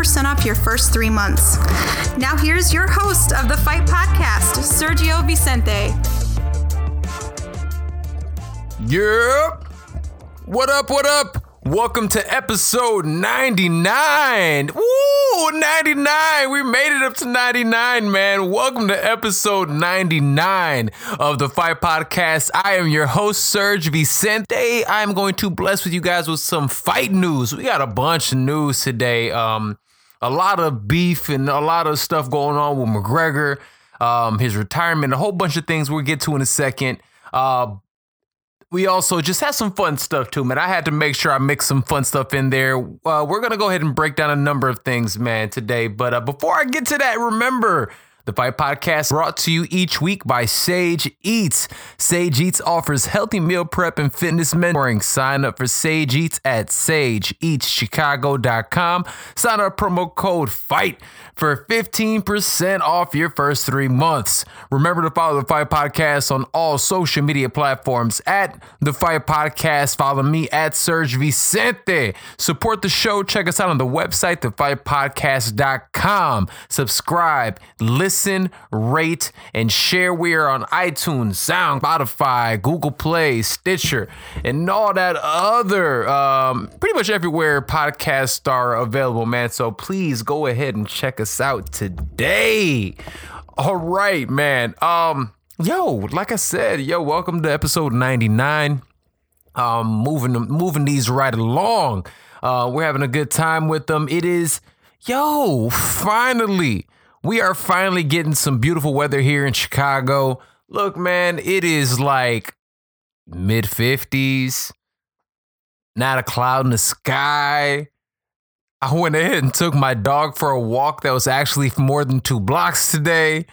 off your first three months. Now, here's your host of the Fight Podcast, Sergio Vicente. Yep. What up, what up? Welcome to episode 99. Woo, 99. We made it up to 99, man. Welcome to episode 99 of the Fight Podcast. I am your host, Serge Vicente. I'm going to bless with you guys with some fight news. We got a bunch of news today. Um, a lot of beef and a lot of stuff going on with McGregor, um, his retirement, a whole bunch of things we'll get to in a second. Uh, we also just had some fun stuff too, man. I had to make sure I mix some fun stuff in there. Uh, we're gonna go ahead and break down a number of things, man, today. But uh, before I get to that, remember the Fight Podcast brought to you each week by Sage Eats. Sage Eats offers healthy meal prep and fitness mentoring. Sign up for Sage Eats at sageeatschicago.com. Sign up promo code FIGHT for 15% off your first three months. Remember to follow the Fight Podcast on all social media platforms at the Fight Podcast. Follow me at Serge Vicente. Support the show. Check us out on the website, thefightpodcast.com. Subscribe, listen, rate, and share. We are on iTunes, Sound, Spotify, Google Play, Stitcher, and all that other, um, pretty much everywhere podcasts are available, man. So please go ahead and check us out today. All right, man. Um, yo, like I said, yo, welcome to episode 99. Um, moving moving these right along. Uh, we're having a good time with them. It is, yo, finally, we are finally getting some beautiful weather here in Chicago. Look, man, it is like mid 50s, not a cloud in the sky. I went ahead and took my dog for a walk that was actually more than two blocks today.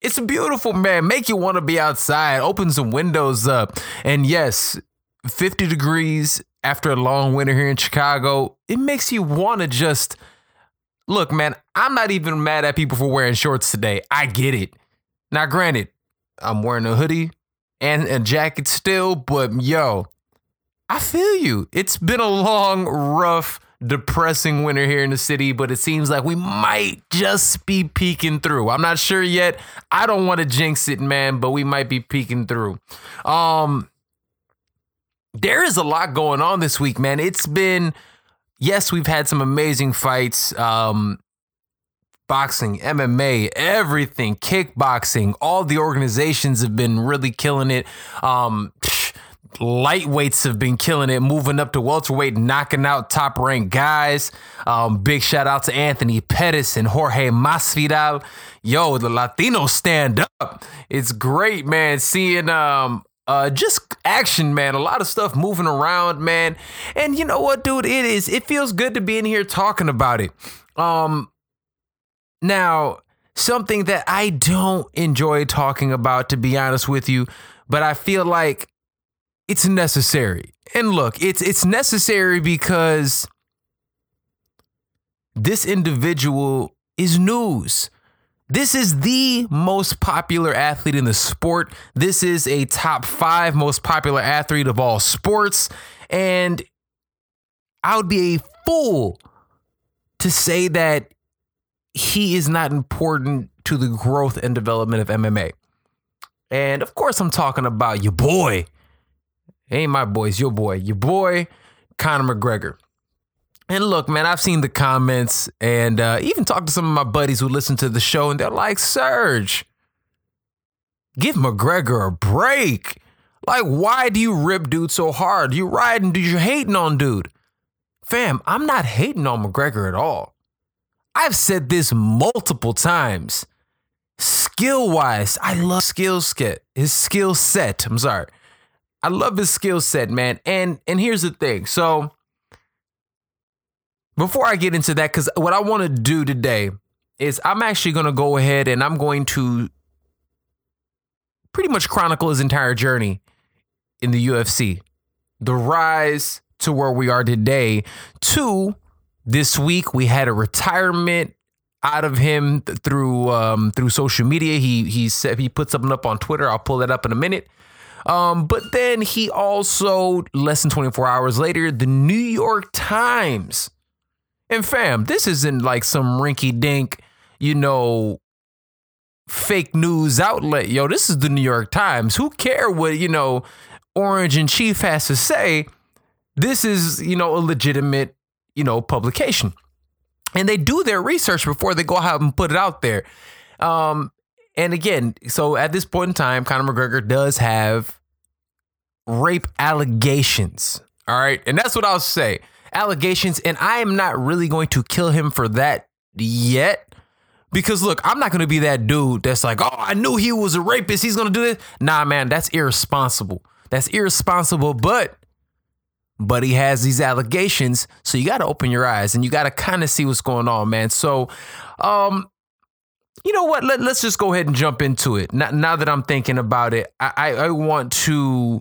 It's beautiful, man. Make you want to be outside. Open some windows up. And yes, 50 degrees after a long winter here in Chicago, it makes you want to just look, man. I'm not even mad at people for wearing shorts today. I get it. Now, granted, I'm wearing a hoodie and a jacket still, but yo, I feel you. It's been a long, rough, depressing winter here in the city, but it seems like we might just be peeking through. I'm not sure yet. I don't want to jinx it, man, but we might be peeking through. Um there is a lot going on this week, man. It's been yes, we've had some amazing fights. Um boxing, MMA, everything, kickboxing, all the organizations have been really killing it. Um lightweights have been killing it, moving up to welterweight, knocking out top ranked guys. Um, big shout out to Anthony Pettis and Jorge Masvidal. Yo, the Latinos stand up. It's great, man, seeing um uh just action man. A lot of stuff moving around man. And you know what dude? It is it feels good to be in here talking about it. Um now something that i don't enjoy talking about to be honest with you but i feel like it's necessary. And look it's it's necessary because this individual is news this is the most popular athlete in the sport. This is a top five most popular athlete of all sports. And I would be a fool to say that he is not important to the growth and development of MMA. And of course, I'm talking about your boy. Ain't my boys, your boy, your boy, Conor McGregor. And look, man, I've seen the comments and uh, even talked to some of my buddies who listen to the show, and they're like, Serge, give McGregor a break. Like, why do you rip dude so hard? You riding, dude, you're hating on dude. Fam, I'm not hating on McGregor at all. I've said this multiple times. Skill wise, I love skill set. His skill set. I'm sorry. I love his skill set, man. And and here's the thing. So before I get into that, because what I want to do today is I'm actually gonna go ahead and I'm going to pretty much chronicle his entire journey in the UFC. The rise to where we are today. To this week, we had a retirement out of him through um, through social media. He he said he put something up on Twitter. I'll pull that up in a minute. Um, but then he also less than 24 hours later, the New York Times. And fam, this isn't like some rinky dink, you know, fake news outlet. Yo, this is the New York Times. Who care what, you know, Orange and Chief has to say? This is, you know, a legitimate, you know, publication. And they do their research before they go out and put it out there. Um, and again, so at this point in time, Conor McGregor does have rape allegations. All right. And that's what I'll say allegations. And I am not really going to kill him for that yet. Because look, I'm not gonna be that dude that's like, oh, I knew he was a rapist. He's gonna do this. Nah, man, that's irresponsible. That's irresponsible. But but he has these allegations, so you got to open your eyes and you got to kind of see what's going on, man. So, um, you know what? Let, let's just go ahead and jump into it. Now, now that I'm thinking about it, I, I, I want to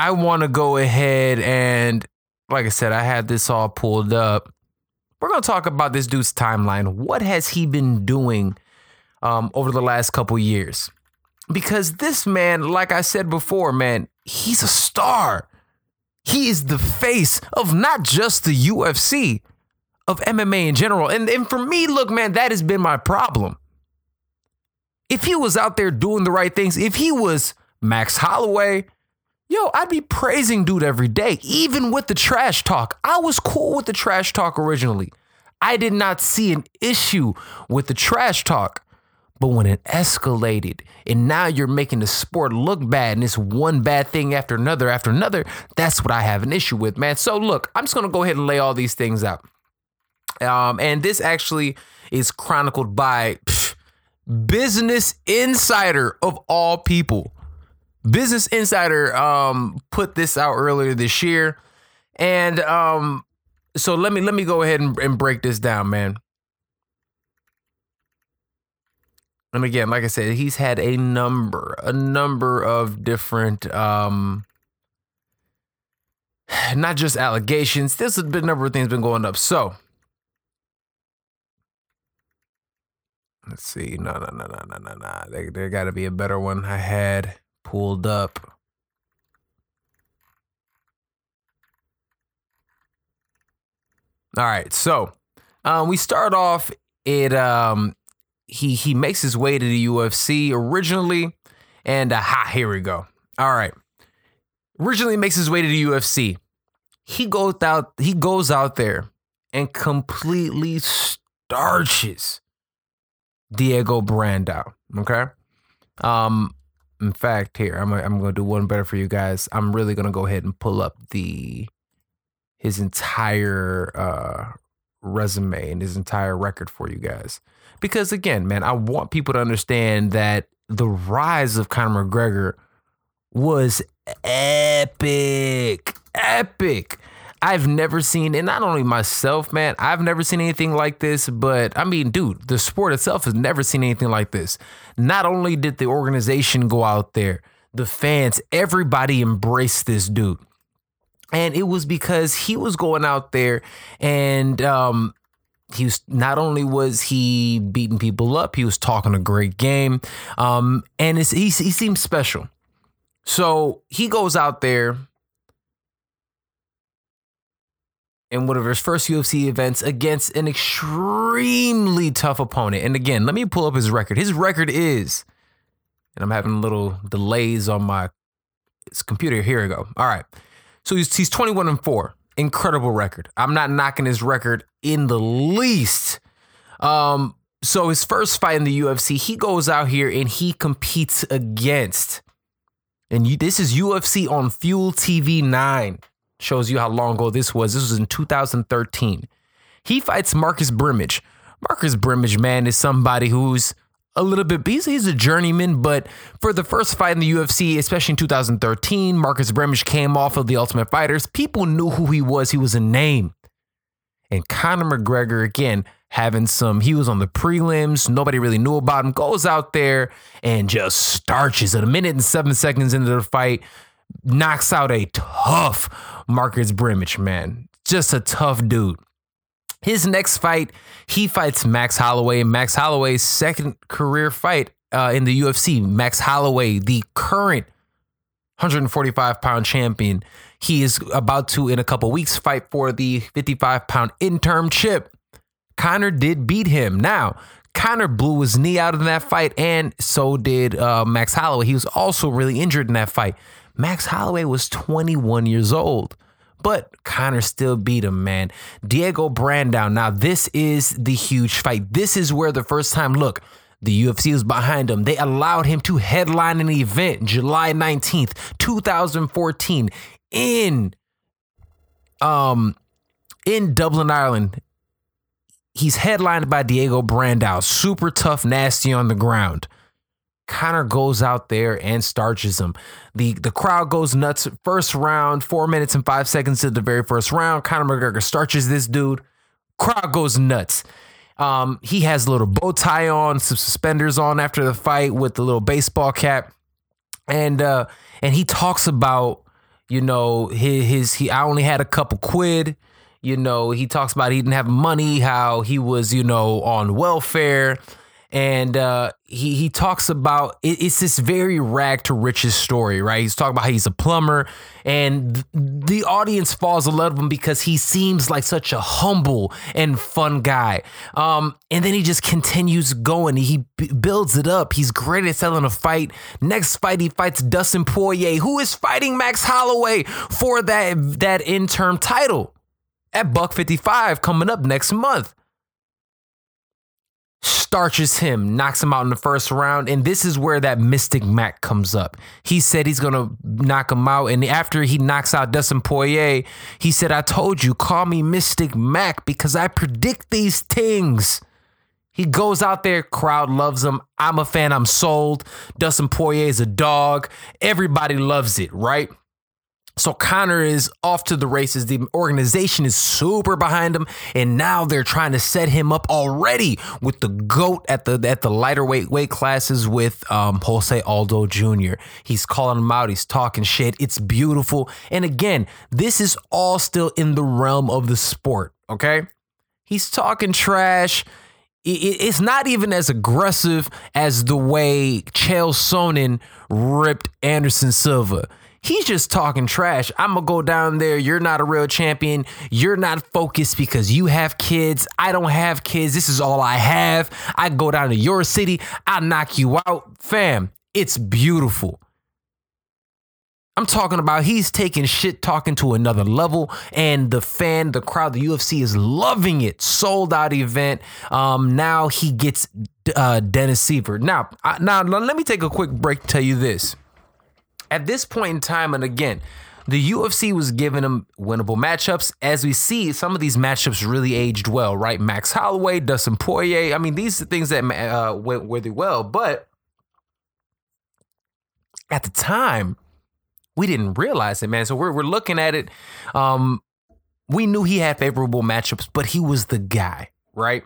I want to go ahead and, like I said, I had this all pulled up. We're going to talk about this dude's timeline. What has he been doing um, over the last couple years? Because this man, like I said before, man, he's a star. He is the face of not just the UFC, of MMA in general. And, and for me, look, man, that has been my problem. If he was out there doing the right things, if he was Max Holloway, Yo, I'd be praising dude every day, even with the trash talk. I was cool with the trash talk originally. I did not see an issue with the trash talk. But when it escalated and now you're making the sport look bad and it's one bad thing after another after another, that's what I have an issue with, man. So look, I'm just gonna go ahead and lay all these things out. Um, and this actually is chronicled by pff, Business Insider of all people. Business Insider um, put this out earlier this year, and um, so let me let me go ahead and, and break this down, man. And again, like I said, he's had a number, a number of different, um, not just allegations. There's a big number of things been going up. So let's see. No, no, no, no, no, no, no. There, there got to be a better one. I had pulled up. All right, so um, we start off. It um, he he makes his way to the UFC originally, and aha, here we go. All right, originally makes his way to the UFC. He goes out. He goes out there and completely starches Diego Brandao. Okay, um, in fact, here I'm I'm going to do one better for you guys. I'm really going to go ahead and pull up the his entire uh, resume and his entire record for you guys. Because again, man, I want people to understand that the rise of Conor McGregor was epic, epic. I've never seen, and not only myself, man, I've never seen anything like this, but I mean, dude, the sport itself has never seen anything like this. Not only did the organization go out there, the fans, everybody embraced this dude. And it was because he was going out there and um, he was not only was he beating people up, he was talking a great game. Um, and he, he seems special. So he goes out there in one of his first UFC events against an extremely tough opponent. And again, let me pull up his record. His record is, and I'm having little delays on my computer. Here we go. All right. So he's he's 21 and 4. Incredible record. I'm not knocking his record in the least. Um, so his first fight in the UFC, he goes out here and he competes against. And you, this is UFC on Fuel TV 9 shows you how long ago this was. This was in 2013. He fights Marcus Brimage. Marcus Brimage, man, is somebody who's a little bit he's, he's a journeyman, but for the first fight in the UFC, especially in 2013, Marcus Brimage came off of the Ultimate Fighters. People knew who he was. He was a name. And Conor McGregor, again, having some, he was on the prelims. Nobody really knew about him. Goes out there and just starches it. A minute and seven seconds into the fight, knocks out a tough Marcus Brimage, man. Just a tough dude. His next fight, he fights Max Holloway. Max Holloway's second career fight uh, in the UFC. Max Holloway, the current 145 pound champion, he is about to, in a couple weeks, fight for the 55 pound interim chip. Conor did beat him. Now, Conor blew his knee out in that fight, and so did uh, Max Holloway. He was also really injured in that fight. Max Holloway was 21 years old. But Conor still beat him, man. Diego Brandao. Now, this is the huge fight. This is where the first time, look, the UFC was behind him. They allowed him to headline an event July 19th, 2014 in um in Dublin, Ireland. He's headlined by Diego Brandao, super tough, nasty on the ground. Conor goes out there and starches him. The the crowd goes nuts. First round, four minutes and five seconds to the very first round. Conor McGregor starches this dude. Crowd goes nuts. Um, he has a little bow tie on, some suspenders on after the fight with the little baseball cap, and uh, and he talks about you know his, his he I only had a couple quid. You know he talks about he didn't have money, how he was you know on welfare and uh, he he talks about it, it's this very rag to riches story, right? He's talking about how he's a plumber, and th- the audience falls in love with him because he seems like such a humble and fun guy. Um, and then he just continues going. He b- builds it up. He's great at selling a fight. Next fight, he fights Dustin Poirier, who is fighting Max Holloway for that that interim title at Buck 55 coming up next month starches him, knocks him out in the first round. And this is where that Mystic Mac comes up. He said he's going to knock him out. And after he knocks out Dustin Poirier, he said, I told you, call me Mystic Mac because I predict these things. He goes out there, crowd loves him. I'm a fan, I'm sold. Dustin Poirier is a dog. Everybody loves it, right? So Conor is off to the races. The organization is super behind him, and now they're trying to set him up already with the goat at the at the lighter weight weight classes with um, Jose Aldo Jr. He's calling him out. He's talking shit. It's beautiful. And again, this is all still in the realm of the sport. Okay, he's talking trash. It's not even as aggressive as the way Chael Sonnen ripped Anderson Silva. He's just talking trash. I'm gonna go down there. You're not a real champion. You're not focused because you have kids. I don't have kids. This is all I have. I go down to your city. I knock you out. Fam, it's beautiful. I'm talking about he's taking shit talking to another level, and the fan, the crowd, the UFC is loving it. Sold out event. Um, now he gets uh, Dennis Siver. Now, I, now let me take a quick break to tell you this at this point in time, and again, the UFC was giving him winnable matchups. As we see, some of these matchups really aged well, right? Max Holloway, Dustin Poirier. I mean, these are things that uh, went really well. But at the time, we didn't realize it, man. So we're, we're looking at it. Um, we knew he had favorable matchups, but he was the guy, right?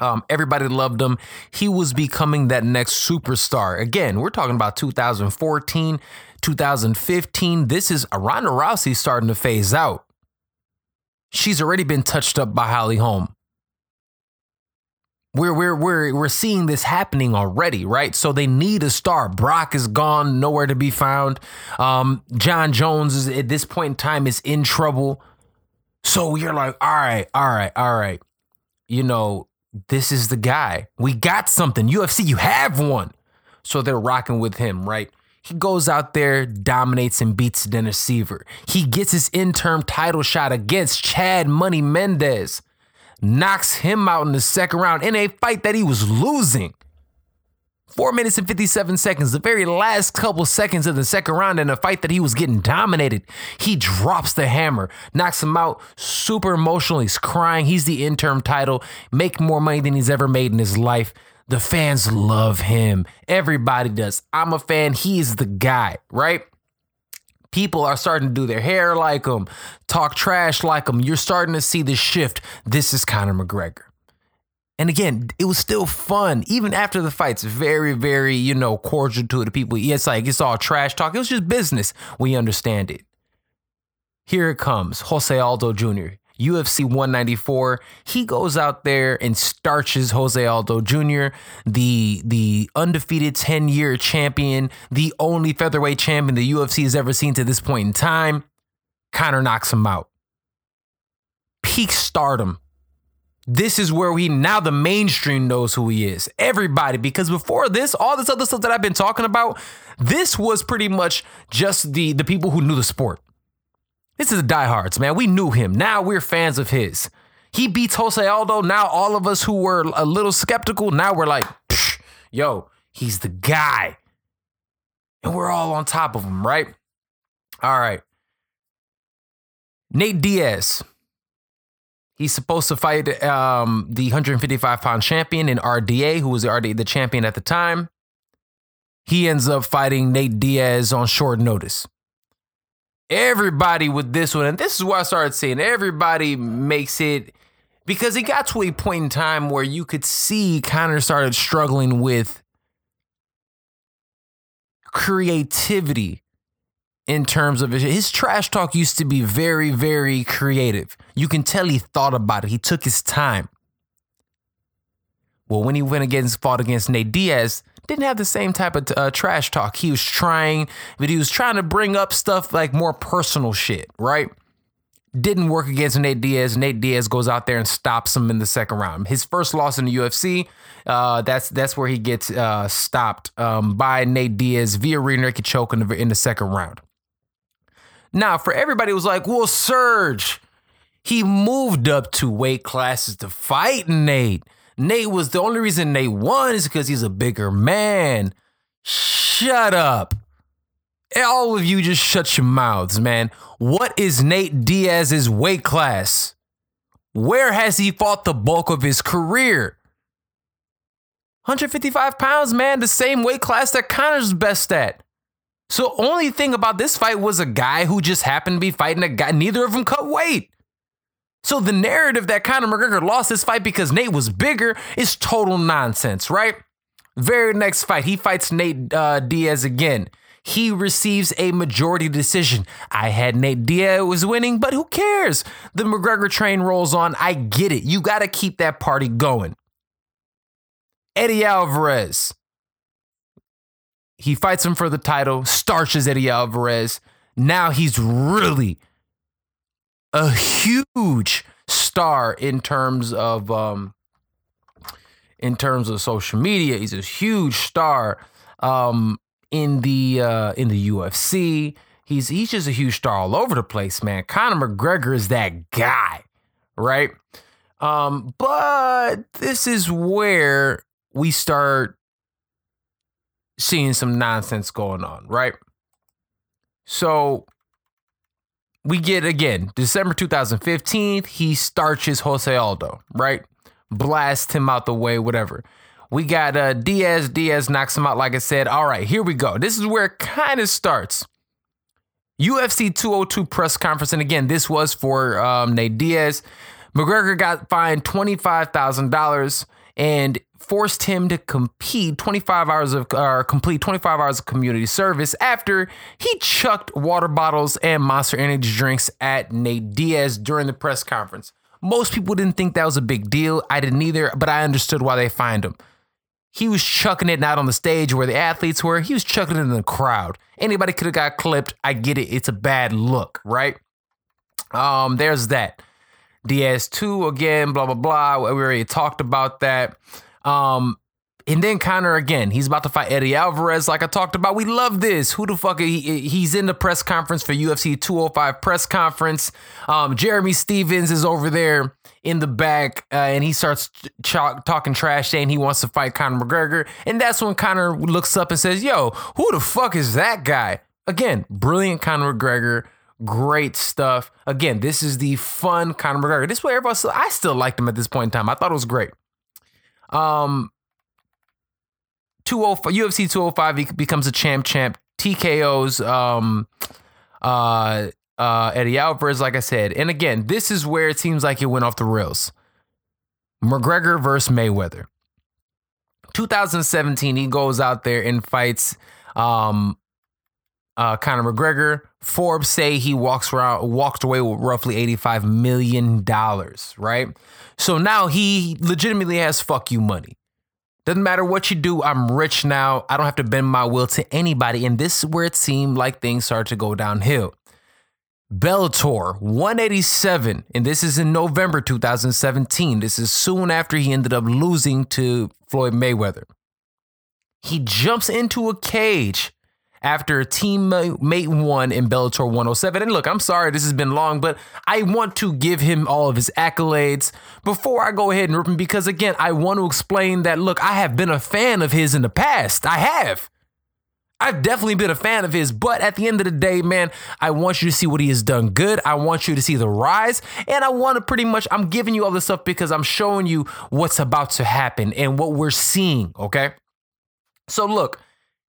Um, everybody loved him. He was becoming that next superstar. Again, we're talking about 2014, 2015. This is Ronda Rousey starting to phase out. She's already been touched up by Holly Holm. We're we're we're we're seeing this happening already, right? So they need a star. Brock is gone, nowhere to be found. Um, Jon Jones is at this point in time is in trouble. So you're like, all right, all right, all right. You know, this is the guy. We got something. UFC, you have one. So they're rocking with him, right? He goes out there, dominates and beats Dennis Siver. He gets his interim title shot against Chad Money Mendez, knocks him out in the second round in a fight that he was losing. Four minutes and 57 seconds, the very last couple seconds of the second round in a fight that he was getting dominated. He drops the hammer, knocks him out, super emotional. He's crying. He's the interim title, make more money than he's ever made in his life. The fans love him. Everybody does. I'm a fan. He's the guy, right? People are starting to do their hair like him, talk trash like him. You're starting to see the shift. This is Conor McGregor. And again, it was still fun, even after the fights. Very, very, you know, cordial to the people. It's like it's all trash talk. It was just business. We understand it. Here it comes, Jose Aldo Jr. UFC 194. He goes out there and starches Jose Aldo Jr., the the undefeated 10 year champion, the only featherweight champion the UFC has ever seen to this point in time. Conor knocks him out. Peak stardom. This is where we now the mainstream knows who he is. Everybody, because before this, all this other stuff that I've been talking about, this was pretty much just the the people who knew the sport. This is the diehards, man. We knew him. Now we're fans of his. He beats Jose Aldo. Now all of us who were a little skeptical, now we're like, yo, he's the guy. And we're all on top of him, right? All right. Nate Diaz. He's supposed to fight um, the 155 pound champion in RDA, who was RDA the champion at the time. He ends up fighting Nate Diaz on short notice everybody with this one, and this is where I started saying everybody makes it because it got to a point in time where you could see Conor started struggling with creativity in terms of his trash talk used to be very very creative you can tell he thought about it he took his time well when he went against fought against nate diaz didn't have the same type of uh, trash talk. He was trying, but he was trying to bring up stuff like more personal shit, right? Didn't work against Nate Diaz. Nate Diaz goes out there and stops him in the second round. His first loss in the UFC, uh, that's that's where he gets uh, stopped um, by Nate Diaz via rear naked choke in the, in the second round. Now, for everybody was like, well, Serge, he moved up two weight classes to fight Nate. Nate was the only reason Nate won is because he's a bigger man. Shut up. All of you just shut your mouths, man. What is Nate Diaz's weight class? Where has he fought the bulk of his career? 155 pounds, man, the same weight class that Conor's best at. So only thing about this fight was a guy who just happened to be fighting a guy. Neither of them cut weight. So the narrative that Conor McGregor lost this fight because Nate was bigger is total nonsense, right? Very next fight, he fights Nate uh, Diaz again. He receives a majority decision. I had Nate Diaz was winning, but who cares? The McGregor train rolls on. I get it. You got to keep that party going. Eddie Alvarez. He fights him for the title, starches Eddie Alvarez. Now he's really a huge star in terms of um, in terms of social media. He's a huge star um, in the uh, in the UFC. He's he's just a huge star all over the place, man. Conor McGregor is that guy, right? Um, but this is where we start seeing some nonsense going on, right? So we get again December 2015. He starches Jose Aldo, right? Blast him out the way, whatever. We got uh, Diaz. Diaz knocks him out, like I said. All right, here we go. This is where it kind of starts. UFC 202 press conference, and again, this was for um, Nate Diaz. McGregor got fined twenty five thousand dollars, and forced him to compete 25 hours of or complete 25 hours of community service after he chucked water bottles and monster energy drinks at Nate Diaz during the press conference. Most people didn't think that was a big deal. I didn't either, but I understood why they fined him. He was chucking it not on the stage where the athletes were. He was chucking it in the crowd. Anybody could have got clipped. I get it. It's a bad look, right? Um, there's that. Diaz 2 again, blah, blah, blah. We already talked about that. Um, And then Conor again, he's about to fight Eddie Alvarez, like I talked about. We love this. Who the fuck? He, he's in the press conference for UFC 205 press conference. Um, Jeremy Stephens is over there in the back, uh, and he starts ch- talking trash, saying he wants to fight Conor McGregor. And that's when Conor looks up and says, "Yo, who the fuck is that guy?" Again, brilliant Conor McGregor. Great stuff. Again, this is the fun Conor McGregor. This way, everybody. I still liked him at this point in time. I thought it was great. Um, 205 UFC 205 he becomes a champ champ. TKOs um uh uh Eddie Alvarez like I said. And again this is where it seems like it went off the rails. McGregor versus Mayweather. 2017 he goes out there and fights um uh Conor McGregor Forbes say he walks around walked away with roughly 85 million dollars right so now he legitimately has fuck you money doesn't matter what you do, I'm rich now. I don't have to bend my will to anybody. And this is where it seemed like things started to go downhill. Bellator 187, and this is in November 2017. This is soon after he ended up losing to Floyd Mayweather. He jumps into a cage after teammate won in Bellator 107. And look, I'm sorry this has been long, but I want to give him all of his accolades before I go ahead and rip him because, again, I want to explain that, look, I have been a fan of his in the past. I have. I've definitely been a fan of his, but at the end of the day, man, I want you to see what he has done good. I want you to see the rise, and I want to pretty much, I'm giving you all this stuff because I'm showing you what's about to happen and what we're seeing, okay? So, look,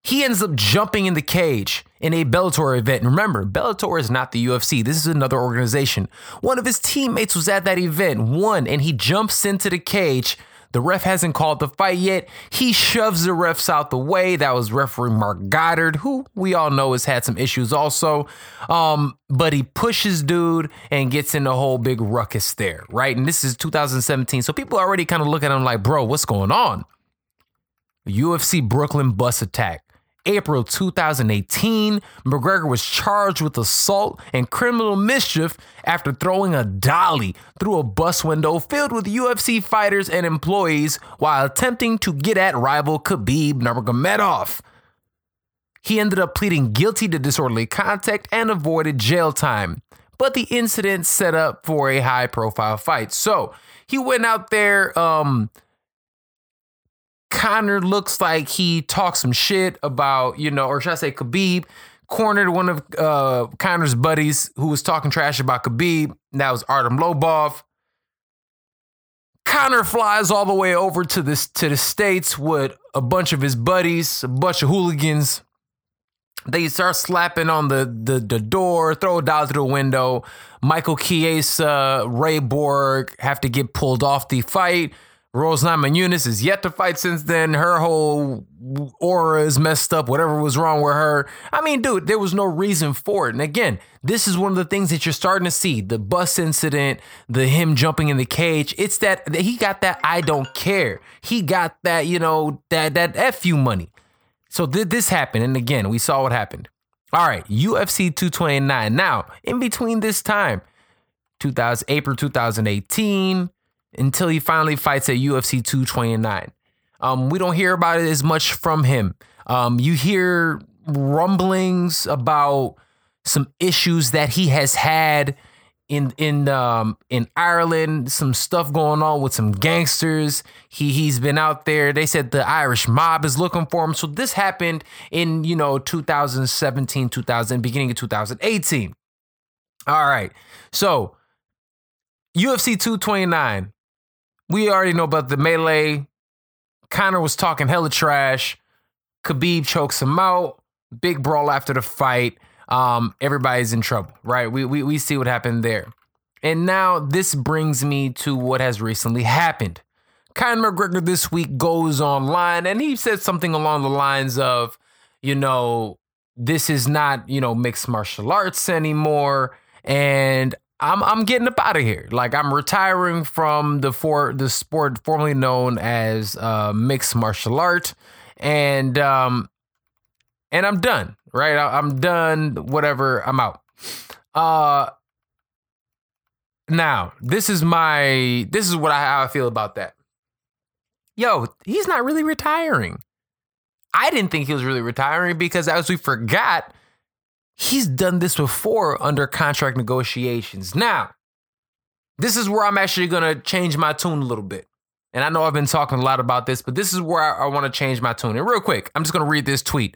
he ends up jumping in the cage in a Bellator event. And remember, Bellator is not the UFC. This is another organization. One of his teammates was at that event, won, and he jumps into the cage. The ref hasn't called the fight yet. He shoves the refs out the way. That was referee Marc Goddard, who we all know has had some issues also. Um, but he pushes dude and gets in a whole big ruckus there, right? And this is 2017. So people already kind of look at him like, bro, what's going on? UFC Brooklyn bus attack. April 2018, McGregor was charged with assault and criminal mischief after throwing a dolly through a bus window filled with UFC fighters and employees while attempting to get at rival Khabib Nurmagomedov. He ended up pleading guilty to disorderly conduct and avoided jail time. But the incident set up for a high profile fight. So he went out there, um, Conor looks like he talked some shit about, you know, or should I say Khabib cornered one of uh, Conor's buddies who was talking trash about Khabib. That was Artem Lobov. Conor flies all the way over to this to the states with a bunch of his buddies, a bunch of hooligans. They start slapping on the the, the door, throw a dollar through the window. Michael Chiesa, Ray Borg have to get pulled off the fight. Rose Namajunas is yet to fight since then. Her whole aura is messed up. Whatever was wrong with her. I mean, dude, there was no reason for it. And again, this is one of the things that you're starting to see the bus incident, the him jumping in the cage. It's that he got that I don't care. He got that, you know, that that F you money. So did this happen? And again, we saw what happened. All right, UFC 229. Now, in between this time, 2000 April 2018 until he finally fights at UFC 229. Um, we don't hear about it as much from him. Um, you hear rumblings about some issues that he has had in in um in Ireland, some stuff going on with some gangsters. He he's been out there. They said the Irish mob is looking for him. So this happened in, you know, 2017, 2000, beginning of 2018. All right. So UFC 229 we already know about the melee. Conor was talking hella trash. Khabib chokes him out. Big brawl after the fight. Um, everybody's in trouble, right? We, we we see what happened there. And now this brings me to what has recently happened. Conor McGregor this week goes online and he said something along the lines of, you know, this is not, you know, mixed martial arts anymore. And I'm I'm getting up out of here. Like I'm retiring from the for the sport formerly known as uh, mixed martial art, and um, and I'm done. Right, I, I'm done. Whatever, I'm out. Uh, now this is my this is what I how I feel about that. yo, he's not really retiring. I didn't think he was really retiring because, as we forgot, he's done this before under contract negotiations. Now, this is where I'm actually going to change my tune a little bit. And I know I've been talking a lot about this, but this is where I, I want to change my tune. And real quick, I'm just going to read this tweet.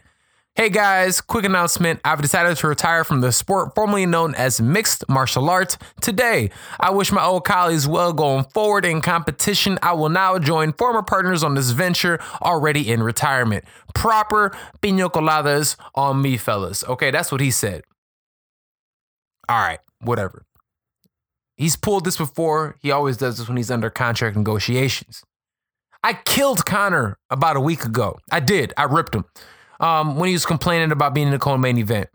Hey guys, quick announcement. I've decided to retire from the sport formerly known as mixed martial arts today. I wish my old colleagues well going forward in competition. I will now join former partners on this venture already in retirement. Proper pino coladas on me, fellas. Okay, that's what he said. All right, whatever. He's pulled this before. He always does this when he's under contract negotiations. I killed Conor about a week ago. I did. I ripped him um, when he was complaining about being in the co-main event.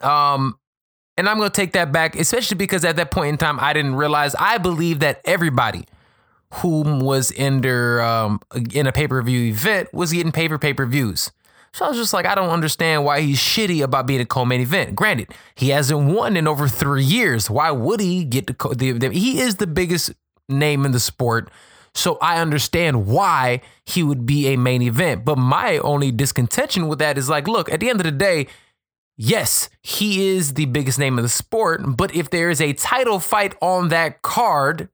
Um, and I'm going to take that back, especially because at that point in time, I didn't realize. I believe that everybody who was in their um, in a pay per view event was getting pay per pay per views. So I was just like, I don't understand why he's shitty about being a co-main event. Granted, he hasn't won in over three years. Why would he get the, co- the, the he is the biggest name in the sport. So I understand why he would be a main event. But my only discontention with that is like, look, at the end of the day, yes, he is the biggest name in the sport. But if there is a title fight on that card,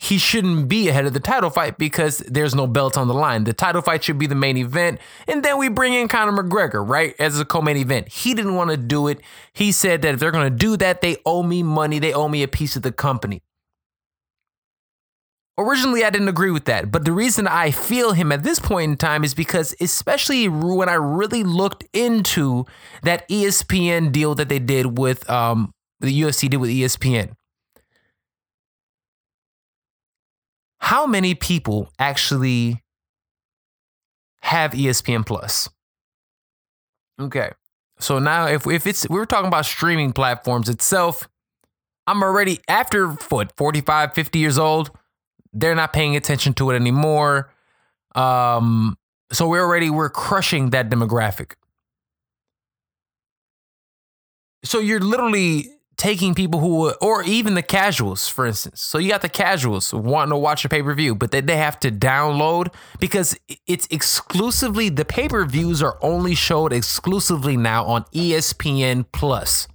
he shouldn't be ahead of the title fight because there's no belt on the line. The title fight should be the main event. And then we bring in Conor McGregor, right, as a co main event. He didn't want to do it. He said that if they're going to do that, they owe me money, they owe me a piece of the company. Originally, I didn't agree with that, but the reason I feel him at this point in time is because, especially when I really looked into that ESPN deal that they did with um, the UFC did with ESPN. How many people actually have ESPN Plus? Okay, so now if if it's we were talking about streaming platforms itself, I'm already after what 45, 50 years old they're not paying attention to it anymore. Um, so we're already we're crushing that demographic. So you're literally taking people who, would, or even the casuals, for instance. So you got the casuals wanting to watch a pay per view, but then they have to download because it's exclusively the pay per views are only showed exclusively now on ESPN Plus.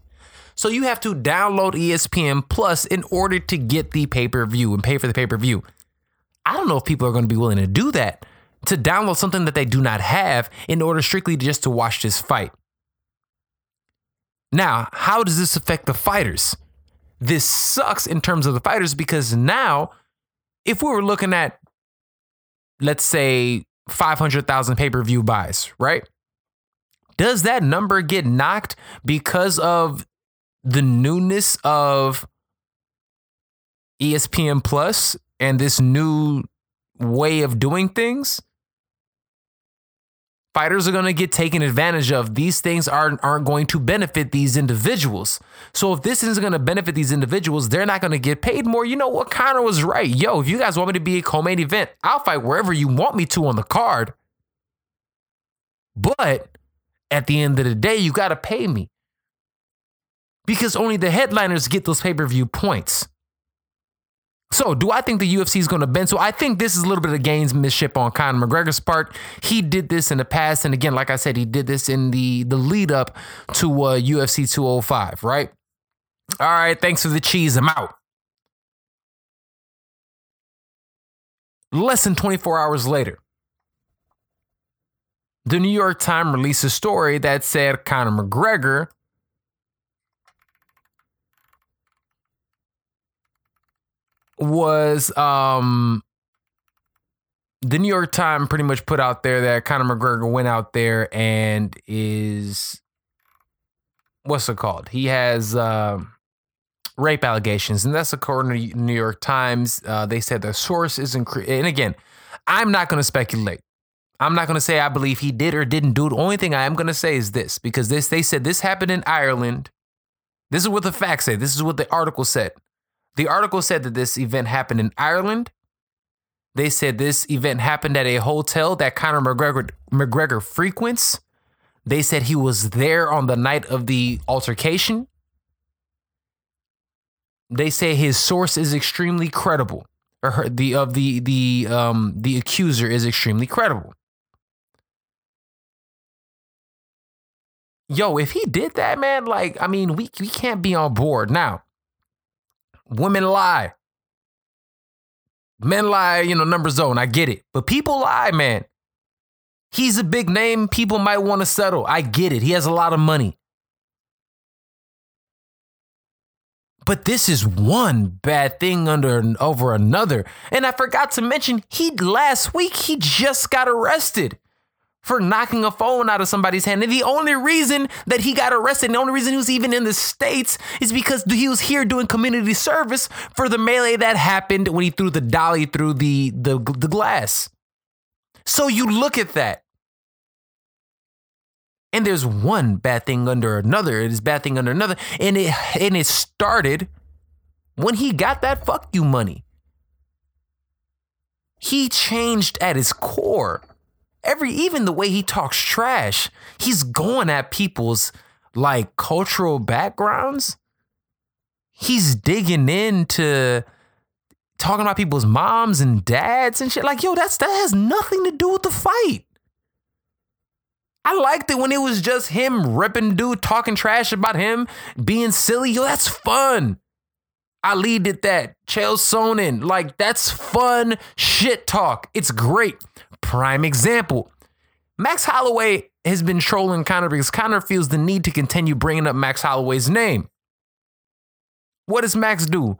So you have to download ESPN Plus in order to get the pay per view and pay for the pay per view. I don't know if people are going to be willing to do that to download something that they do not have in order strictly just to watch this fight. Now, how does this affect the fighters? This sucks in terms of the fighters because now, if we were looking at, let's say, 500,000 pay per view buys, right? Does that number get knocked because of the newness of ESPN Plus and this new way of doing things, fighters are going to get taken advantage of. These things aren't, aren't going to benefit these individuals. So if this isn't going to benefit these individuals, they're not going to get paid more. You know what? Conor was right. Yo, if you guys want me to be a co-main event, I'll fight wherever you want me to on the card. But at the end of the day, you got to pay me because only the headliners get those pay per view points. So, do I think the UFC is going to bend? So, I think this is a little bit of gamesmanship on Conor McGregor's part. He did this in the past, and again, like I said, he did this in the the lead up to uh, UFC 205. Right? All right. Thanks for the cheese. I'm out. Less than 24 hours later, the New York Times released a story that said Conor McGregor was um the New York Times pretty much put out there that Conor McGregor went out there and is what's it called? He has uh, rape allegations, and that's according to New York Times. Uh, they said the source isn't. Cre- and again, I'm not going to speculate. I'm not going to say I believe he did or didn't do it. The only thing I am going to say is this because this they said this happened in Ireland. This is what the facts say. This is what the article said. The article said that this event happened in Ireland. They said this event happened at a hotel that Conor McGregor, McGregor frequents. They said he was there on the night of the altercation. They say his source is extremely credible. or her, the of the the um the accuser is extremely credible. Yo, if he did that, man, like I mean, we we can't be on board now. Women lie. Men lie, you know, number zone. I get it. But people lie, man. He's a big name. People might want to settle. I get it. He has a lot of money. But this is one bad thing under over another. And I forgot to mention, he last week he just got arrested for knocking a phone out of somebody's hand. And the only reason that he got arrested, and the only reason he was even in the States is because he was here doing community service for the melee that happened when he threw the dolly through the, the, the glass. So you look at that. And there's one bad thing under another. It is bad thing under another. And it and it started when he got that fuck you money. He changed at his core. Every even the way he talks trash, he's going at people's like cultural backgrounds. He's digging into talking about people's moms and dads and shit. Like, yo, that's that has nothing to do with the fight. I liked it when it was just him ripping dude, talking trash about him, being silly. Yo, that's fun. Ali did that. Chael Sonnen. Like, that's fun shit talk. It's great. Prime example. Max Holloway has been trolling Conor because Conor feels the need to continue bringing up Max Holloway's name. What does Max do?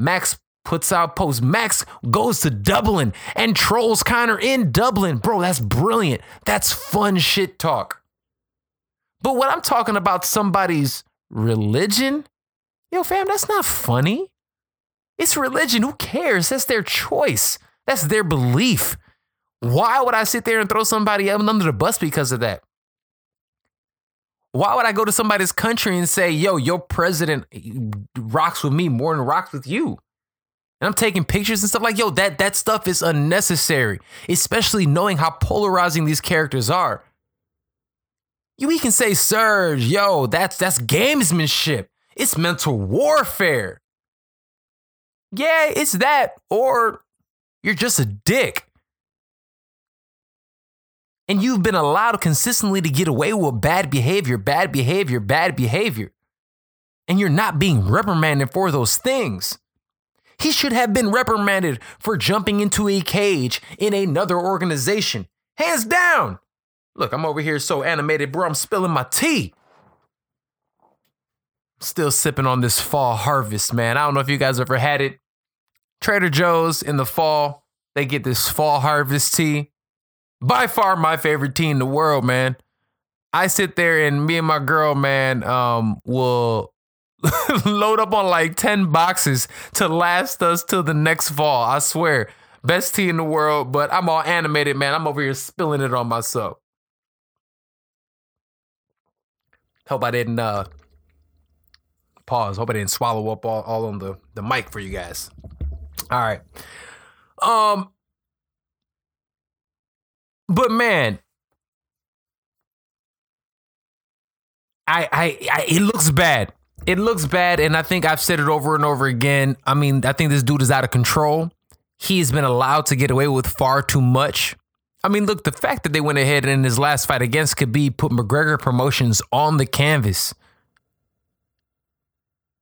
Max puts out posts. Max goes to Dublin and trolls Conor in Dublin. Bro, that's brilliant. That's fun shit talk. But when I'm talking about somebody's religion, yo, fam, that's not funny. It's religion. Who cares? That's their choice. That's their belief. Why would I sit there and throw somebody under the bus because of that? Why would I go to somebody's country and say, yo, your president eh, rocks with me more than rocks with you? And I'm taking pictures and stuff like, yo, that that stuff is unnecessary, especially knowing how polarizing these characters are. You we can say, Serge, yo, that's that's gamesmanship. It's mental warfare. Yeah, it's that, or you're just a dick. And you've been allowed consistently to get away with bad behavior, bad behavior, bad behavior. And you're not being reprimanded for those things. He should have been reprimanded for jumping into a cage in another organization. Hands down. Look, I'm over here so animated, bro. I'm spilling my tea. Still sipping on this fall harvest, man. I don't know if you guys ever had it. Trader Joe's in the fall, they get this fall harvest tea. By far my favorite tea in the world, man. I sit there and me and my girl, man, um, will load up on like 10 boxes to last us till the next fall. I swear. Best tea in the world, but I'm all animated, man. I'm over here spilling it on myself. Hope I didn't uh pause. Hope I didn't swallow up all, all on the, the mic for you guys. All right. Um but man, I, I, I it looks bad it looks bad, and I think I've said it over and over again. I mean, I think this dude is out of control. He's been allowed to get away with far too much. I mean, look, the fact that they went ahead and in his last fight against Khabib put McGregor Promotions on the canvas.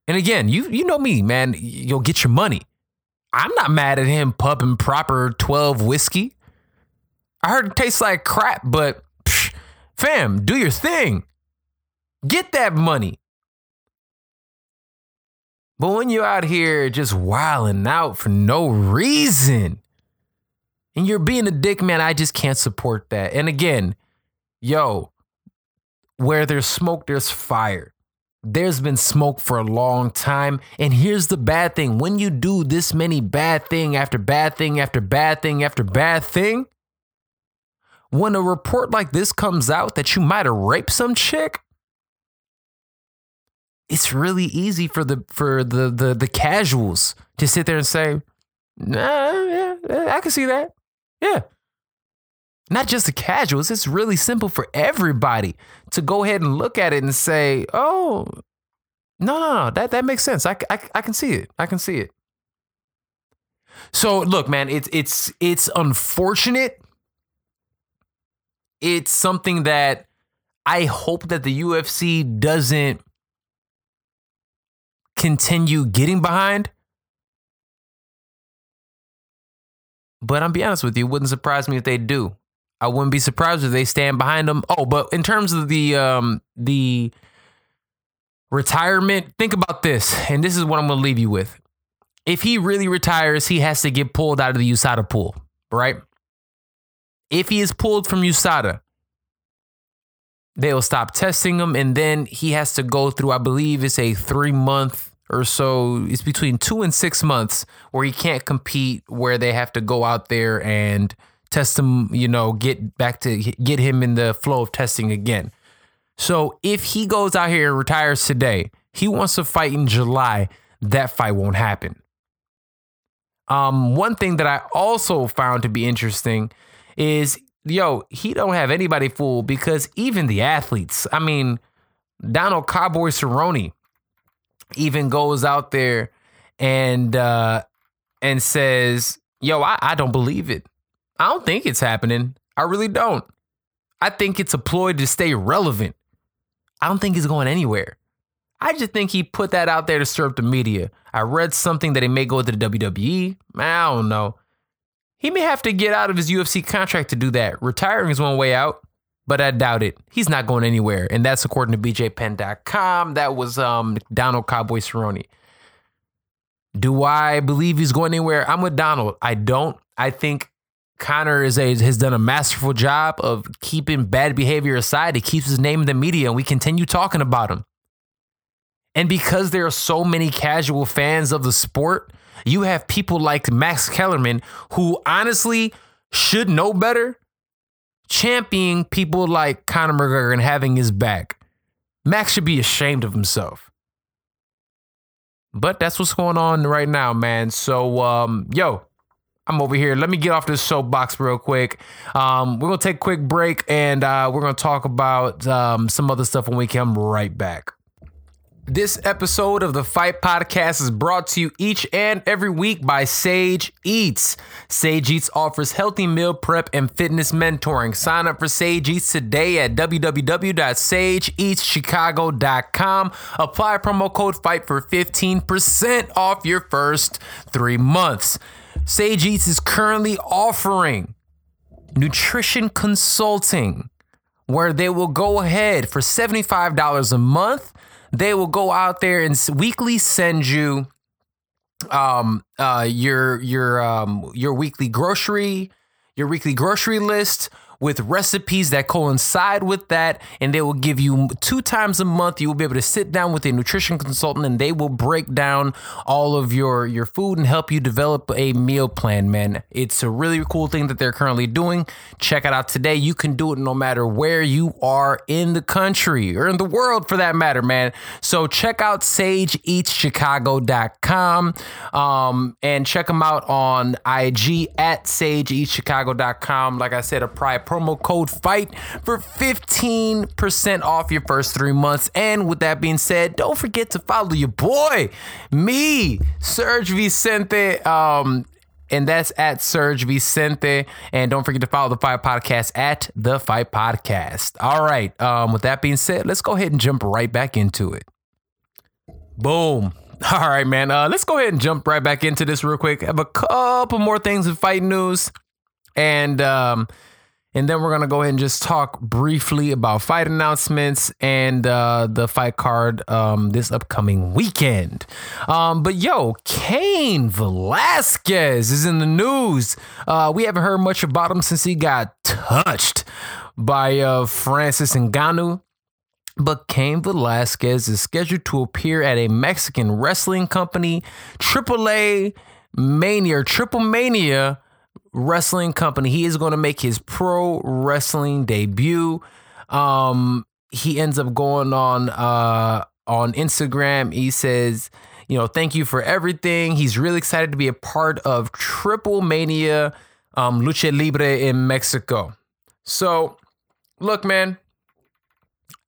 And again, you you know me, man. You'll get your money. I'm not mad at him pumping proper 12 whiskey. I heard it tastes like crap, but psh, fam, do your thing. Get that money. But when you're out here just wilding out for no reason and you're being a dick, man, I just can't support that. And again, yo, where there's smoke, there's fire. There's been smoke for a long time. And here's the bad thing when you do this many bad thing after bad thing after bad thing after bad thing, when a report like this comes out that you might have raped some chick, it's really easy for the for the the the casuals to sit there and say, nah, yeah, I can see that. Yeah. Not just the casuals, it's really simple for everybody to go ahead and look at it and say, oh, no, no, no, that, that makes sense. I, I, I can see it. I can see it. So look, man, it's it's it's unfortunate. It's something that I hope that the UFC doesn't continue getting behind. But I'm be honest with you, it wouldn't surprise me if they do. I wouldn't be surprised if they stand behind them. Oh, but in terms of the um the retirement, think about this, and this is what I'm gonna leave you with. If he really retires, he has to get pulled out of the USADA pool, right? If he is pulled from USADA, they'll stop testing him, and then he has to go through, I believe it's a three month or so. It's between two and six months where he can't compete, where they have to go out there and test him, you know, get back to get him in the flow of testing again. So if he goes out here and retires today, he wants to fight in July, that fight won't happen. Um, one thing that I also found to be interesting is, yo, he don't have anybody fooled because even the athletes, I mean, Donald Cowboy Cerrone even goes out there and uh and says, yo, I, I don't believe it. I don't think it's happening. I really don't. I think it's a ploy to stay relevant. I don't think he's going anywhere. I just think he put that out there to up the media. I read something that he may go to the WWE. I don't know. He may have to get out of his UFC contract to do that. Retiring is one way out, but I doubt it. He's not going anywhere. And that's according to BJPenn.com. That was um, Donald Cowboy Cerrone. Do I believe he's going anywhere? I'm with Donald. I don't. I think Conor is a, has done a masterful job of keeping bad behavior aside. He keeps his name in the media, and we continue talking about him. And because there are so many casual fans of the sport, you have people like Max Kellerman, who honestly should know better, championing people like Conor McGregor and having his back. Max should be ashamed of himself. But that's what's going on right now, man. So, um, yo, I'm over here. Let me get off this soapbox real quick. Um, we're gonna take a quick break and uh, we're gonna talk about um, some other stuff when we come right back. This episode of the Fight Podcast is brought to you each and every week by Sage Eats. Sage Eats offers healthy meal prep and fitness mentoring. Sign up for Sage Eats today at www.sageeatschicago.com. Apply promo code FIGHT for 15% off your first three months. Sage Eats is currently offering nutrition consulting where they will go ahead for $75 a month they will go out there and weekly send you um uh your your um your weekly grocery your weekly grocery list with recipes that coincide with that. And they will give you two times a month. You will be able to sit down with a nutrition consultant and they will break down all of your, your food and help you develop a meal plan, man. It's a really cool thing that they're currently doing. Check it out today. You can do it no matter where you are in the country or in the world for that matter, man. So check out sageeatschicago.com um, and check them out on IG at sageeatschicago.com. Like I said, a private promo code FIGHT for 15% off your first three months. And with that being said, don't forget to follow your boy, me, Serge Vicente. Um, and that's at Serge Vicente. And don't forget to follow the Fight Podcast at the Fight Podcast. All right. Um, with that being said, let's go ahead and jump right back into it. Boom. All right, man. Uh, let's go ahead and jump right back into this real quick. I have a couple more things in fight news. And um, and then we're going to go ahead and just talk briefly about fight announcements and uh, the fight card um, this upcoming weekend. Um, but yo, Cain Velasquez is in the news. Uh, we haven't heard much about him since he got touched by uh, Francis Ngannou. But Cain Velasquez is scheduled to appear at a Mexican wrestling company, AAA Mania, Triple Mania wrestling company. He is going to make his pro wrestling debut. Um, he ends up going on uh, on Instagram. He says, you know, thank you for everything. He's really excited to be a part of Triple Mania um, Lucha Libre in Mexico. So, look, man,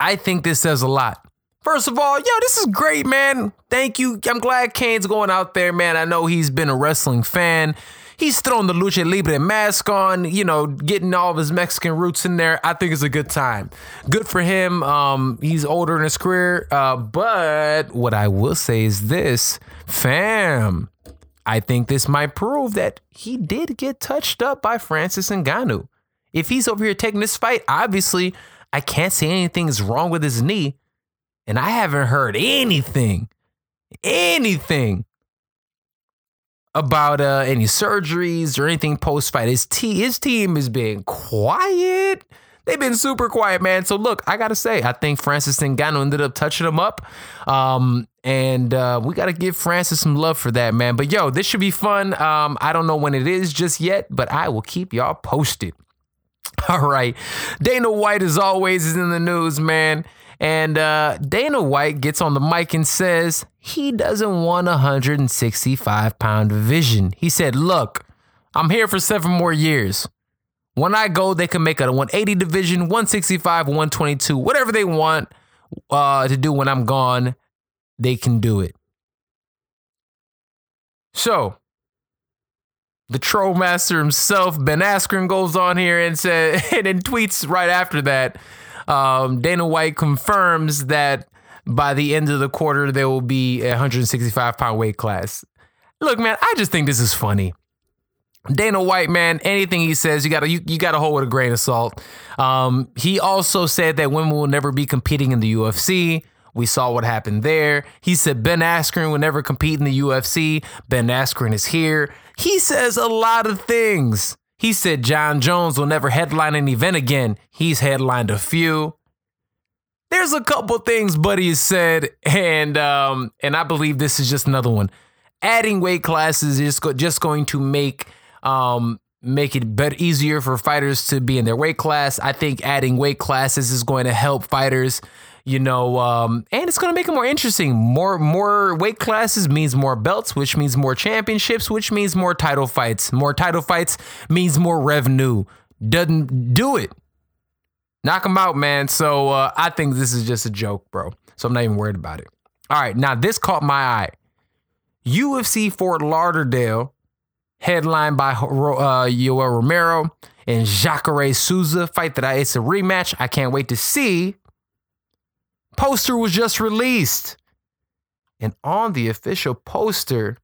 I think this says a lot. First of all, yo, this is great, man. Thank you. I'm glad Cain's going out there, man. I know he's been a wrestling fan. He's throwing the Lucha Libre mask on, you know, getting all of his Mexican roots in there. I think it's a good time. Good for him. Um, he's older in his career. Uh, but what I will say is this, fam. I think this might prove that he did get touched up by Francis Ngannou. If he's over here taking this fight, obviously I can't say anything's wrong with his knee. And I haven't heard anything, anything about uh, any surgeries or anything post fight. His, his team is being quiet. They've been super quiet, man. So look, I gotta say, I think Francis Ngannou ended up touching him up, um, and uh, we gotta give Francis some love for that, man. But yo, this should be fun. Um, I don't know when it is just yet, but I will keep y'all posted. All right, Dana White, as always, is in the news, man. And uh, Dana White gets on the mic and says he doesn't want a 165 pound division. He said, Look, I'm here for seven more years. When I go, they can make a 180 division, 165, 122, whatever they want uh, to do when I'm gone, they can do it. So, the troll master himself, Ben Askren, goes on here and said, and then tweets right after that um, Dana White confirms that by the end of the quarter, there will be a 165 pound weight class. Look, man, I just think this is funny. Dana White, man, anything he says, you gotta you, you gotta hold with a grain of salt. Um, he also said that women will never be competing in the UFC. We saw what happened there. He said Ben Askren will never compete in the UFC. Ben Askren is here. He says a lot of things. He said Jon Jones will never headline an event again. He's headlined a few. There's a couple things Buddy has said, and um, and I believe this is just another one. Adding weight classes is just going to make um, make it better easier for fighters to be in their weight class. I think adding weight classes is going to help fighters you know, um, and it's going to make it more interesting. More more weight classes means more belts, which means more championships, which means more title fights. More title fights means more revenue. Doesn't do it. Knock them out, man. So uh, I think this is just a joke, bro. So I'm not even worried about it. All right, now this caught my eye. UFC Fort Lauderdale, headlined by uh, Yoel Romero and Jacare Souza. Fight that I, it's a rematch. I can't wait to see poster was just released. And on the official poster,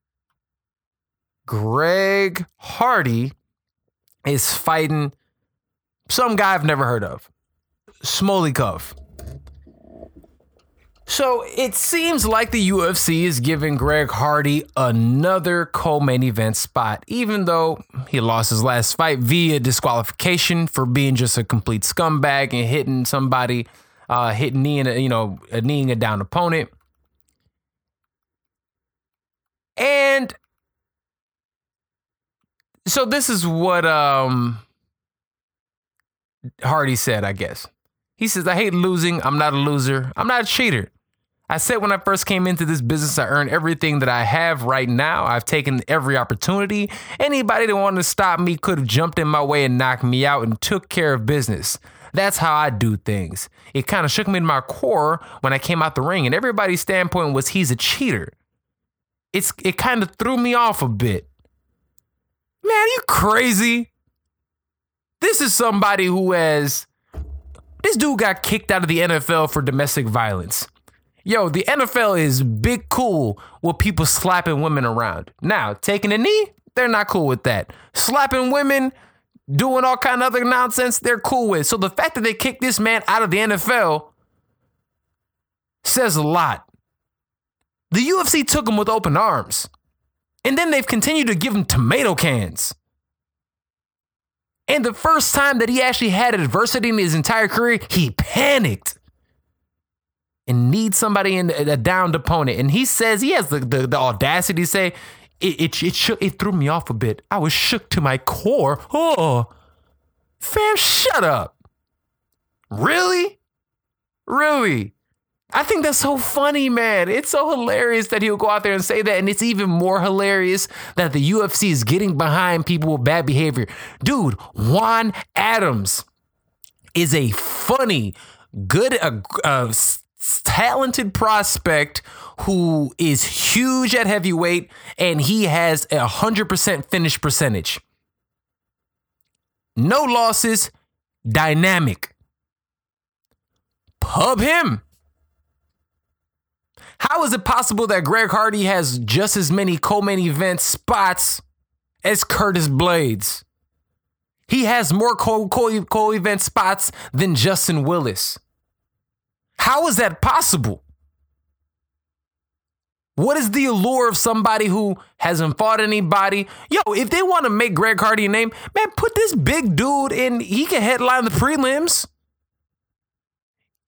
Greg Hardy is fighting some guy I've never heard of, Smoliakov. So it seems like the UFC is giving Greg Hardy another co main event spot, even though he lost his last fight via disqualification for being just a complete scumbag and hitting somebody uh, hitting knee and you know a kneeing a down opponent. And so this is what um Hardy said, I guess. He says, I hate losing. I'm not a loser. I'm not a cheater. I said when I first came into this business, I earned everything that I have right now. I've taken every opportunity. Anybody that wanted to stop me could have jumped in my way and knocked me out and took care of business. That's how I do things. It kind of shook me to my core when I came out the ring, and everybody's standpoint was he's a cheater. It's it kind of threw me off a bit. Man, you crazy? This is somebody who has this dude got kicked out of the NFL for domestic violence. Yo, the NFL is big cool with people slapping women around. Now, taking a knee, they're not cool with that. Slapping women, doing all kind of other nonsense they're cool with. So the fact that they kicked this man out of the NFL says a lot. The UFC took him with open arms. And then they've continued to give him tomato cans. And the first time that he actually had adversity in his entire career, he panicked and needs somebody in a downed opponent. And he says he has the, the, the audacity to say, it it it, shook, it threw me off a bit. I was shook to my core. Oh, fam, shut up. Really, really. I think that's so funny, man. It's so hilarious that he'll go out there and say that. And it's even more hilarious that the UFC is getting behind people with bad behavior. Dude, Juan Adams is a funny, good, uh, uh, talented prospect who is huge at heavyweight and he has a 100% finish percentage. No losses, dynamic. Pub him. How is it possible that Greg Hardy has just as many co-main event spots as Curtis Blaydes? He has more co co event spots than Justin Willis. How is that possible? What is the allure of somebody who hasn't fought anybody? Yo, if they want to make Greg Hardy a name, man, put this big dude in. He can headline the prelims.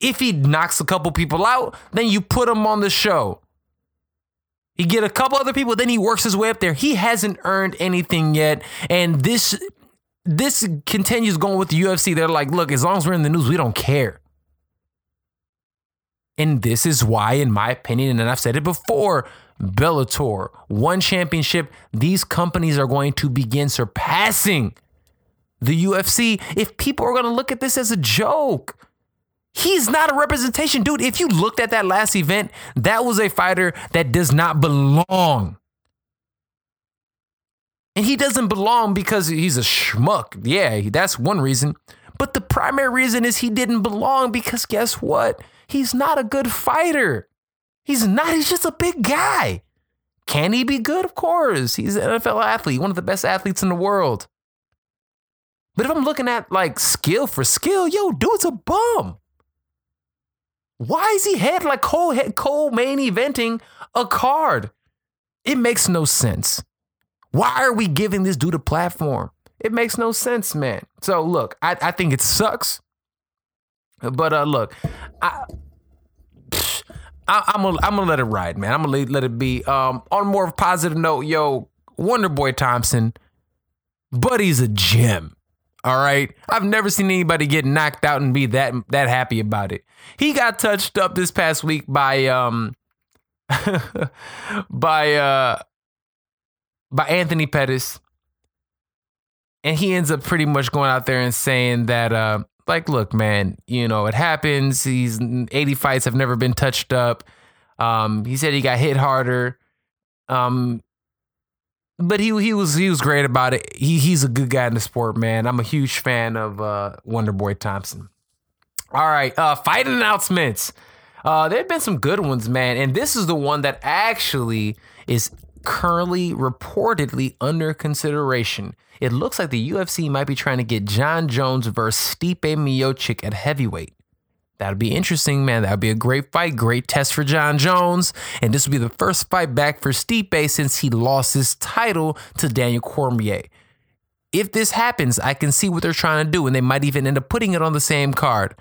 If he knocks a couple people out, then you put him on the show. He get a couple other people, then he works his way up there. He hasn't earned anything yet, and this this continues going with the UFC. They're like, look, as long as we're in the news, we don't care. And this is why, in my opinion, and I've said it before, Bellator, one championship, these companies are going to begin surpassing the UFC if people are going to look at this as a joke. He's not a representation. Dude, if you looked at that last event, that was a fighter that does not belong. And he doesn't belong because he's a schmuck. Yeah, that's one reason. But the primary reason is he didn't belong because guess what? He's not a good fighter. He's not. He's just a big guy. Can he be good? Of course. He's an NFL athlete, one of the best athletes in the world. But if I'm looking at like skill for skill, yo, dude's a bum. Why is he head like Cole, Cole main eventing a card? It makes no sense. Why are we giving this dude a platform? It makes no sense, man. So look, I, I think it sucks. But uh, look, I, I, am gonna I'm gonna let it ride, man. I'm gonna let, let it be. Um, on more of positive note, yo, Wonder Boy Thompson, buddy's a gem. All right, I've never seen anybody get knocked out and be that that happy about it. He got touched up this past week by um by uh by Anthony Pettis, and he ends up pretty much going out there and saying that uh like, look, man, you know, it happens. He's 80 fights have never been touched up. Um, he said he got hit harder. Um, but he he was he was great about it. He he's a good guy in the sport, man. I'm a huge fan of uh, Wonder Boy Thompson. All right, uh, fight announcements. Uh, there have been some good ones, man, and this is the one that actually is currently reportedly under consideration. It looks like the UFC might be trying to get Jon Jones versus Stipe Miocic at heavyweight. That'd be interesting, man. That'd be a great fight, great test for Jon Jones. And this would be the first fight back for Stipe since he lost his title to Daniel Cormier. If this happens, I can see what they're trying to do, and they might even end up putting it on the same card.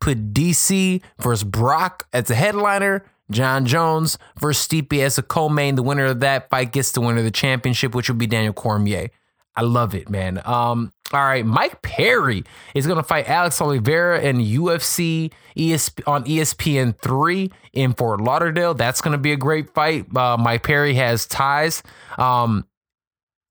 Put DC versus Brock as a headliner, Jon Jones versus Stipe as a co-main. The winner of that fight gets the winner of the championship, which would be Daniel Cormier. I love it, man. Um, all right, Mike Perry is gonna fight Alex Oliveira in UFC ESP, on ESPN three in Fort Lauderdale. That's gonna be a great fight. Uh, Mike Perry has ties. Um,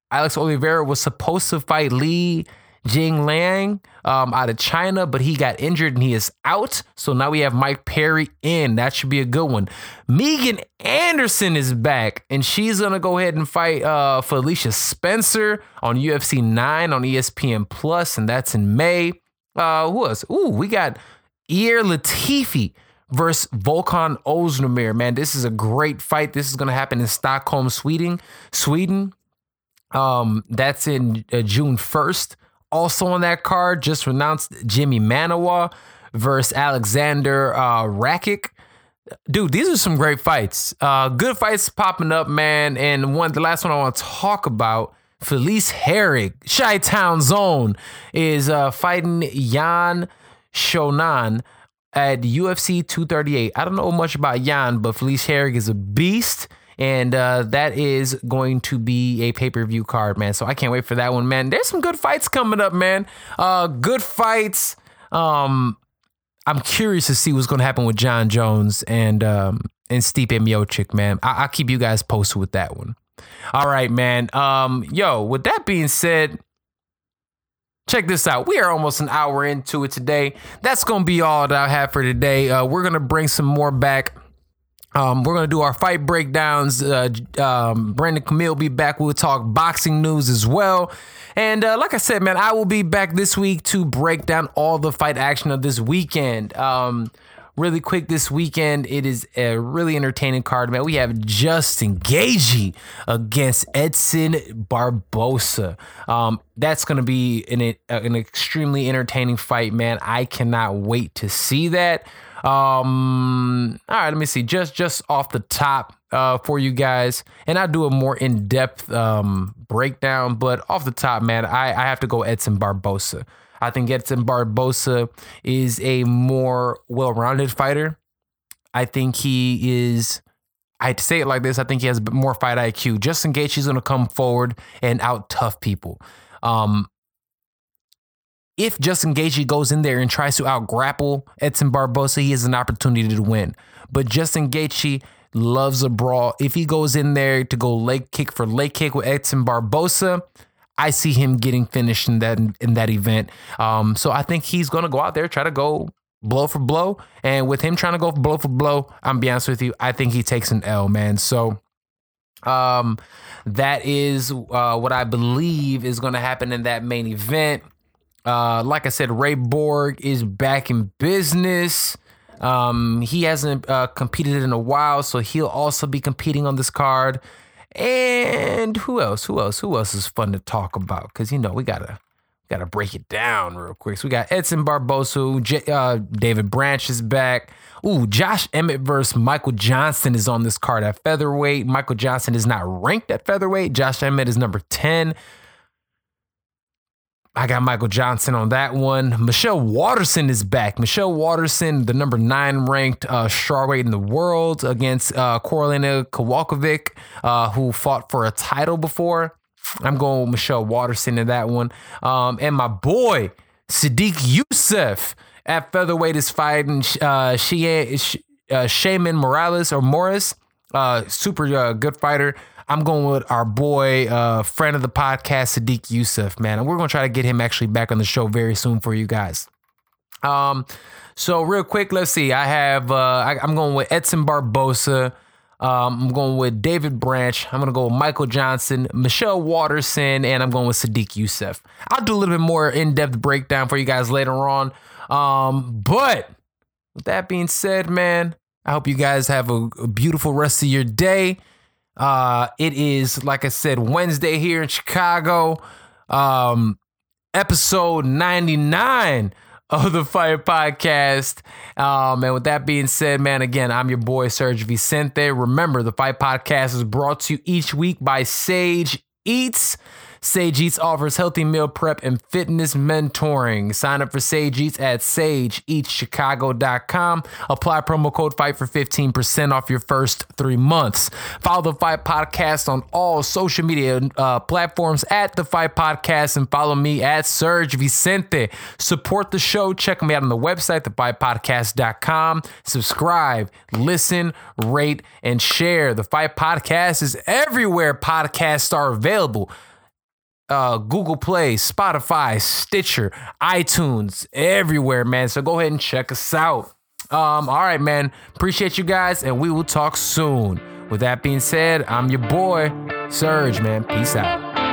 Alex Oliveira was supposed to fight Lee Jing Liang um, out of China, but he got injured and he is out. So now we have Mike Perry in. That should be a good one. Megan Anderson is back, and she's gonna go ahead and fight uh, Felicia Spencer on UFC 9 on ESPN Plus, and that's in May. Uh, who else? Ooh, we got Ilir Latifi versus Volkan Oezdemir. Man, this is a great fight. This is gonna happen in Stockholm, Sweden. Sweden. Um, that's in uh, June 1st. Also on that card, just announced Jimmy Manuwa versus Alexander uh, Rakic. Dude, these are some great fights. Uh, good fights popping up, man. And one, the last one I want to talk about, Felice Herrig, Chi Town Zone, is uh, fighting Yan Xiaonan at UFC 238. I don't know much about Yan, but Felice Herrig is a beast and uh, that is going to be a pay per view card, man. So I can't wait for that one, man. There's some good fights coming up, man. Uh, good fights. Um, I'm curious to see what's going to happen with Jon Jones and um, and Stipe Miocic, man. I- will keep you guys posted with that one. All right, man. Um, yo, with that being said, check this out. We are almost an hour into it today. That's gonna be all that I have for today. Uh, we're gonna bring some more back. Um, we're gonna do our fight breakdowns. Uh, um, Brandon Camille will be back. We'll talk boxing news as well. And uh, like I said, man, I will be back this week to break down all the fight action of this weekend. Um, really quick this weekend, it is a really entertaining card, man. We have Justin Gaethje against Edson Barboza. Um, that's going to be an, an extremely entertaining fight, man. I cannot wait to see that. Um, all right, let me see. Just just off the top uh, for you guys, and I'll do a more in depth um, breakdown. But off the top, man, I, I have to go Edson Barboza. I think Edson Barboza is a more well rounded fighter. I think he is. I'd say it like this. I think he has more fight IQ. Justin Gaethje is going to come forward and out tough people. Um, if Justin Gaethje goes in there and tries to out grapple Edson Barboza, he has an opportunity to win. But Justin Gaethje loves a brawl. If he goes in there to go leg kick for leg kick with Edson Barboza, I see him getting finished in that in that event. Um, so I think he's gonna go out there try to go blow for blow, and with him trying to go blow for blow, I'm be honest with you, I think he takes an L, man. So. Um, that is uh, what I believe is going to happen in that main event. Uh, like I said, Ray Borg is back in business. Um, he hasn't uh, competed in a while, so he'll also be competing on this card. And who else? Who else? Who else is fun to talk about? Because you know we gotta gotta break it down real quick. So we got Edson Barboza, J- uh, David Branch is back. Ooh, Josh Emmett versus Michael Johnson is on this card at featherweight. Michael Johnson is not ranked at featherweight. Josh Emmett is number ten. I got Michael Johnson on that one. Michelle Waterson is back. Michelle Waterson, the number nine ranked uh, strawweight in the world, against uh, Karolina Kowalkiewicz, uh, who fought for a title before. I'm going with Michelle Waterson in that one. Um, and my boy, Sadiq Yusuff at featherweight is fighting uh, she, uh, Sheymon Morales or Morris. Uh, super uh, good fighter. I'm going with our boy, uh, friend of the podcast, Sadiq Yusuff, man. And we're going to try to get him actually back on the show very soon for you guys. Um, so real quick, let's see. I have, uh, I, am going with Edson Barboza. Um, I'm going with David Branch. I'm going to go with Michael Johnson, Michelle Waterson, and I'm going with Sadiq Yusuff. I'll do a little bit more in depth breakdown for you guys later on. Um, but with that being said, man, I hope you guys have a, a beautiful rest of your day. Uh, it is, like I said, Wednesday here in Chicago. Um, episode 99 of the Fight Podcast. Um, and with that being said, man, again, I'm your boy Serge Vicente. Remember, the Fight Podcast is brought to you each week by Sage Eats. Sage Eats offers healthy meal prep and fitness mentoring. Sign up for Sage Eats at sageeatschicago.com. Apply promo code FIGHT for 15% off your first three months. Follow the Fight Podcast on all social media uh, platforms at the Fight Podcast and follow me at Serge Vicente. Support the show. Check me out on the website, thefightpodcast.com. Subscribe, listen, rate, and share. The Fight Podcast is everywhere podcasts are available uh, Google Play, Spotify, Stitcher, iTunes, everywhere, man. So go ahead and check us out. Um, all right, man. Appreciate you guys, and we will talk soon. With that being said, I'm your boy, Serge, man. Peace out.